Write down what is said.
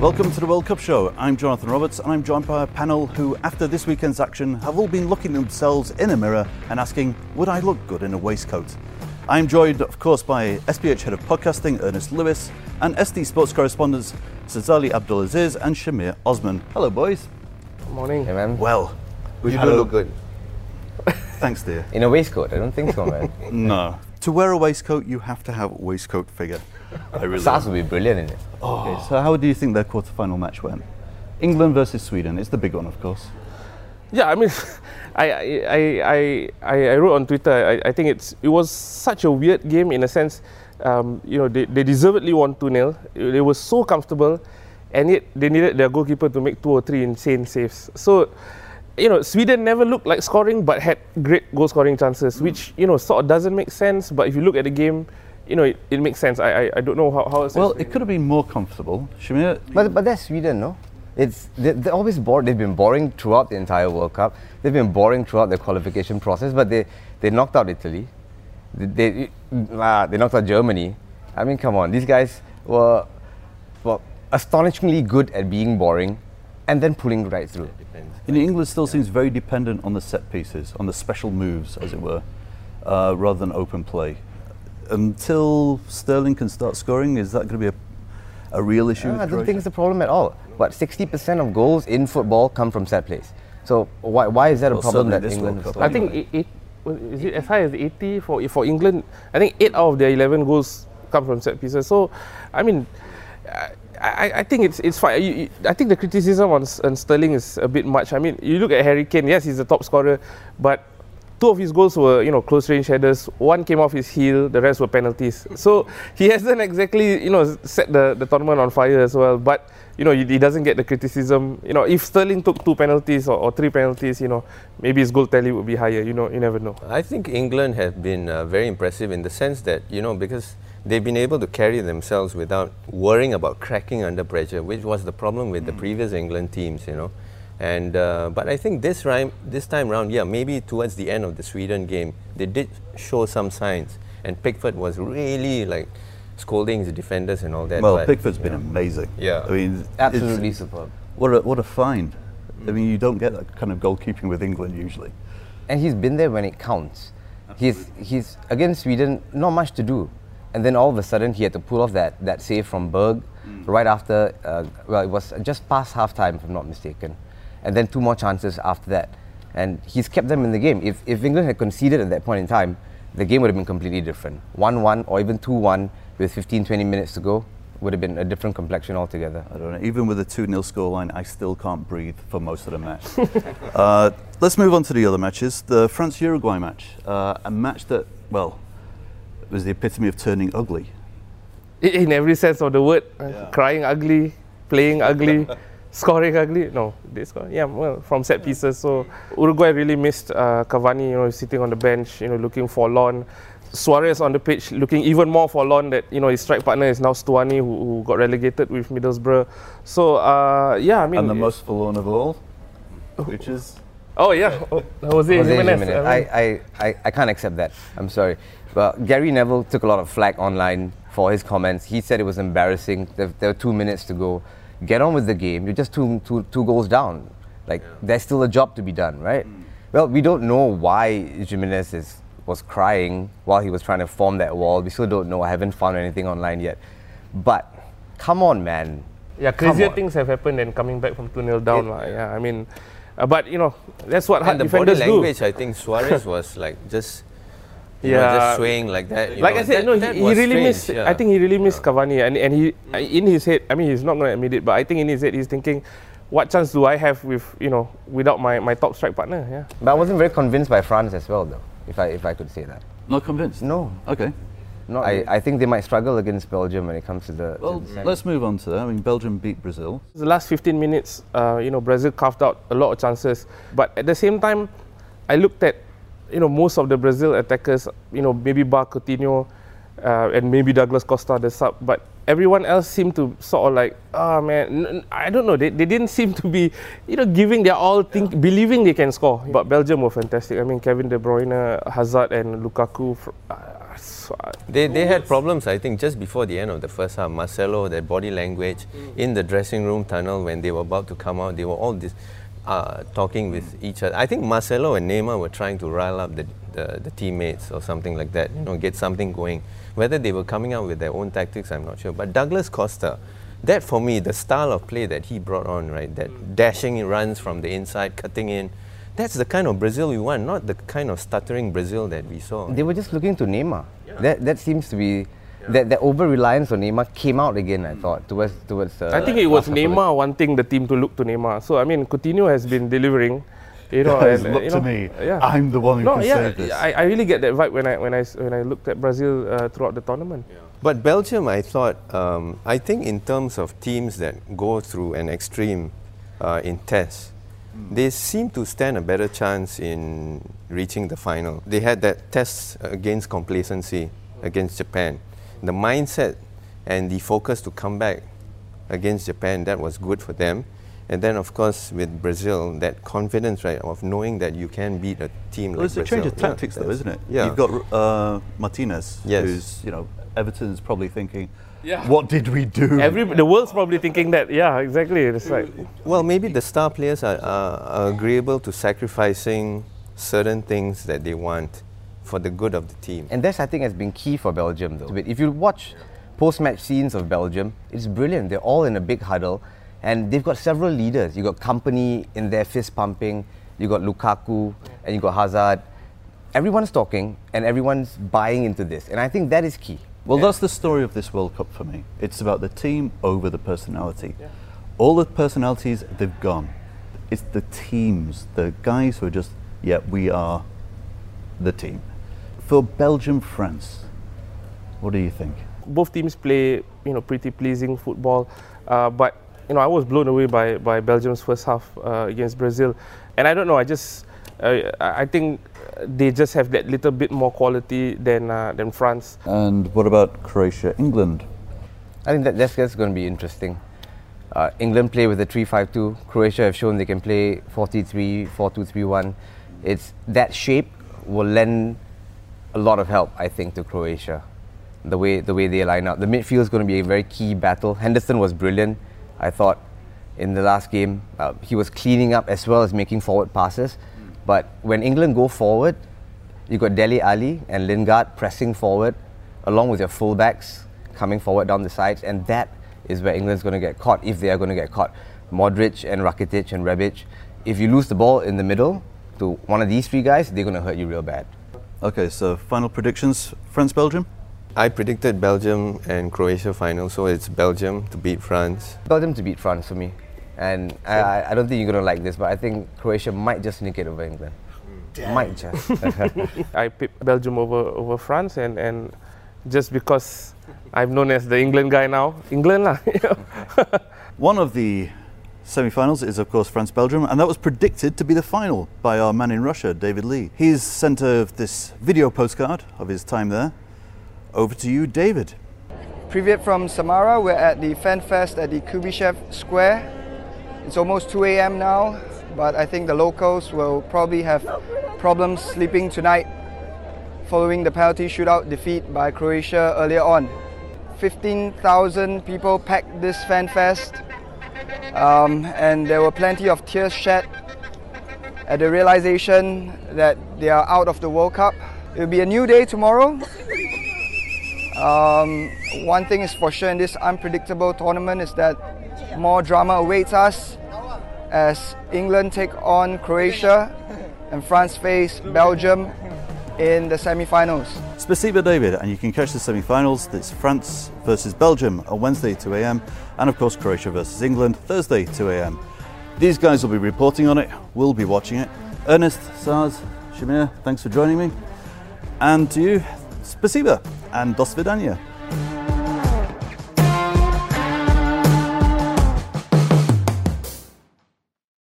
Welcome to the World Cup Show. I'm Jonathan Roberts and I'm joined by a panel who, after this weekend's action, have all been looking themselves in a mirror and asking, Would I look good in a waistcoat? I'm joined, of course, by SPH Head of Podcasting, Ernest Lewis, and ST Sports correspondents, Sazali Abdulaziz and Shamir Osman. Hello, boys. Good morning. Hey man, Well, we've you had do a- look good. Thanks, dear. In a waistcoat, I don't think so, man. No. To wear a waistcoat, you have to have a waistcoat figure. I really Saz would be brilliant in it. Okay, so how do you think their quarterfinal match went? England versus Sweden. It's the big one, of course. Yeah, I mean, I, I, I, I, I wrote on Twitter. I, I think it's it was such a weird game in a sense. Um, you know, they, they deservedly won 2 0. They were so comfortable, and yet they needed their goalkeeper to make two or three insane saves. So, you know, Sweden never looked like scoring, but had great goal scoring chances, which you know sort of doesn't make sense. But if you look at the game, you know, it, it makes sense. I, I, I don't know how how. else Well, it could have been more comfortable. Shamir, But but that's Sweden, no? It's they're, they're always bored. They've been boring throughout the entire World Cup. They've been boring throughout the qualification process. But they they knocked out Italy. They they, ah, they knocked out Germany. I mean, come on, these guys were well astonishingly good at being boring, and then pulling right through. you know, England still seems very dependent on the set pieces, on the special moves, as it were, uh, rather than open play. Until Sterling can start scoring, is that going to be a, a real issue? Ah, no, with I don't Croatia? think it's a problem at all. But 60% of goals in football come from set plays. So why, why is that a problem that England has Cup, I think it, it it as high as 80 for for England. I think eight out of their 11 goals come from set pieces. So, I mean, I, I, I think it's it's fine. You, you, I think the criticism on, on Sterling is a bit much. I mean, you look at Harry Kane. Yes, he's a top scorer, but two of his goals were you know close range headers. One came off his heel. The rest were penalties. So he hasn't exactly you know set the, the tournament on fire as well. But you know he, doesn't get the criticism. You know if Sterling took two penalties or, or three penalties, you know maybe his goal tally would be higher. You know you never know. I think England have been uh, very impressive in the sense that, you know, because they've been able to carry themselves without worrying about cracking under pressure, which was the problem with the previous England teams, you know. And uh, but I think this time, this time round, yeah, maybe towards the end of the Sweden game, they did show some signs, and Pickford was really like scolding his defenders and all that. Well, but, Pickford's you been know. amazing. Yeah. I mean, it's- Absolutely superb. What a, what a find. I mean, you don't get that kind of goalkeeping with England usually. And he's been there when it counts. He's, he's against Sweden, not much to do. And then all of a sudden, he had to pull off that, that save from Berg right after, uh, well, it was just past half time, if I'm not mistaken. And then two more chances after that. And he's kept them in the game. If, if England had conceded at that point in time, the game would have been completely different. 1 1 or even 2 1 with 15 20 minutes to go would have been a different complexion altogether. I don't know. Even with a 2 0 scoreline, I still can't breathe for most of the match. uh, let's move on to the other matches. The France Uruguay match. Uh, a match that, well, was the epitome of turning ugly. In every sense of the word. uh, Crying ugly, playing ugly, scoring ugly. No, they score. Yeah, well, from set pieces. So Uruguay really missed uh, Cavani. You know, sitting on the bench. You know, looking forlorn. Suarez on the pitch, looking even more forlorn. That you know his strike partner is now Stuani, who, who got relegated with Middlesbrough. So uh, yeah, I mean. And the most forlorn of all, which is. Oh yeah, oh, Jose, Jose Giménez. Giménez. I mean- I, I, I, I can't accept that. I'm sorry. But Gary Neville took a lot of flack online for his comments. He said it was embarrassing. There, there were two minutes to go. Get on with the game. You're just two, two, two goals down. Like, there's still a job to be done, right? Well, we don't know why Giménez is, was crying while he was trying to form that wall. We still don't know. I haven't found anything online yet. But, come on, man. Yeah, crazier things have happened than coming back from 2 0 down. lah. yeah, I mean, uh, but you know, that's what hard And the body defenders do. language, I think Suarez was like just, you know, Yeah. just swaying like that. you like know, I said, that- no, that he, he really strange, missed. yeah. I think he really missed Cavani, and and he uh, in his head. I mean, he's not going to admit it, but I think in his head, he's thinking, "What chance do I have with you know without my, my top strike partner?" Yeah. But I wasn't very convinced by France as well, though, if I, if I could say that. Not convinced? No. Okay. No, I, I think they might struggle against Belgium when it comes to the. to Well, the let's move on to that. I mean, Belgium beat Brazil. The last 15 minutes, uh, you know, Brazil carved out a lot of chances, but at the same time, I looked at, you know, most of the Brazil attackers, you know, maybe Bar Coutinho, uh, and maybe Douglas Costa, the sub, but everyone else seemed to sort of like, oh man, I don't know, they, they didn't seem to be, you know, giving their all, think, believing they can score. But Belgium were fantastic. I mean, Kevin De Bruyne, Hazard, and Lukaku. Uh, uh, They, they had problems, I think, just before the end of the first half. Marcelo, their body language in the dressing room tunnel when they were about to come out, they were all this, uh, talking with each other. I think Marcelo and Neymar were trying to rile up the, the, the teammates or something like that, you know, get something going. Whether they were coming out with their own tactics, I'm not sure. But Douglas Costa, that for me, the style of play that he brought on, right, that dashing runs from the inside, cutting in, that's the kind of Brazil we want, not the kind of stuttering Brazil that we saw. They were just looking to Neymar. That that seems to be that that over reliance on Neymar came out again. I thought towards towards. Uh, I think it was last couple Neymar wanting the team to look to Neymar. So I mean, Coutinho has been delivering. You know, Guys, and, look you to know, me. Yeah. I'm the one who no, can yeah, save this. I, I really get that vibe when I when I s- when I looked at Brazil uh, throughout the tournament. But Belgium, I thought, um, I think in terms of teams that go through an extreme uh, in tests, they seem to stand a better chance in reaching the final. They had that test against complacency against Japan. The mindset and the focus to come back against Japan, that was good for them. And then, of course, with Brazil, that confidence, right, of knowing that you can beat a team Well, like it's a change of Yeah, tactics, though, isn't it? Yeah. You've got uh, Martinez, Yes. who's, you know, Everton's probably thinking, Yeah. what did we do? Every the world's probably thinking that. Yeah, exactly. It's like Well, maybe the star players are, are, are agreeable to sacrificing certain things that they want for the good of the team. And this, I think, has been key for Belgium, though. If you watch post-match scenes of Belgium, it's brilliant. They're all in a big huddle, and they've got several leaders. You got Kompany in there fist pumping. You got Lukaku, and you got Hazard. Everyone's talking, and everyone's buying into this, and I think that is key. Well, that's the story of this World Cup for me. It's about the team over the personality. All the personalities, they've gone. It's the teams, the guys who are just, yeah, we are the team. For Belgium, France, what do you think? both teams play you know pretty pleasing football, uh, but you know I was blown away by by Belgium's first half uh, against Brazil, and I don't know I just uh, I I think they just have that little bit more quality than uh, than France. And what about Croatia, England? I think that that's, that's going to be interesting. Uh, England play with a 3-5-2. Croatia have shown they can play 4-3-3, 4-2-3-1. It's that shape will lend a lot of help, I think, to Croatia. The way the way they line up, the midfield is going to be a very key battle. Henderson was brilliant, I thought, in the last game. Uh, he was cleaning up as well as making forward passes. But when England go forward, you got Dele Alli and Lingard pressing forward, along with your fullbacks coming forward down the sides, and that is where England's going to get caught if they are going to get caught. Modric and Rakitic and Rebic. If you lose the ball in the middle to one of these three guys, they're going to hurt you real bad. Okay, so final predictions France, Belgium? I predicted Belgium and Croatia final, so it's Belgium to beat France. Belgium to beat France for me. And I, I, I don't think you're going to like this, but I think Croatia might just sneak it over England. Might just. I picked Belgium over over France, and and just because I'm known as the England guy now, England lah. One of the semi finals is, of course, France Belgium, and that was predicted to be the final by our man in Russia, David Lee. He's sent uh, this video postcard of his time there. Over to you, David. Privyet from Samara. We're at the Fan Fest at the Kuybyshev Square. It's almost 2 a.m. now, but I think the locals will probably have problems sleeping tonight following the penalty shootout defeat by Croatia earlier on. 15,000 people packed this Fan Fest, um, and there were plenty of tears shed at the realization that they are out of the World Cup. It will be a new day tomorrow. Um, one thing is for sure in this unpredictable tournament is that more drama awaits us as England take on Croatia and France face Belgium in the semi-finals. Spasiba David, and you can catch the semi finals. That's France versus Belgium on Wednesday, 2 a.m., and of course, Croatia versus England, Thursday, 2 a.m. These guys will be reporting on it, we'll be watching it. Ernest, Saz, Shamir, thanks for joining me. And to you, Spasiba and Dos Vidania.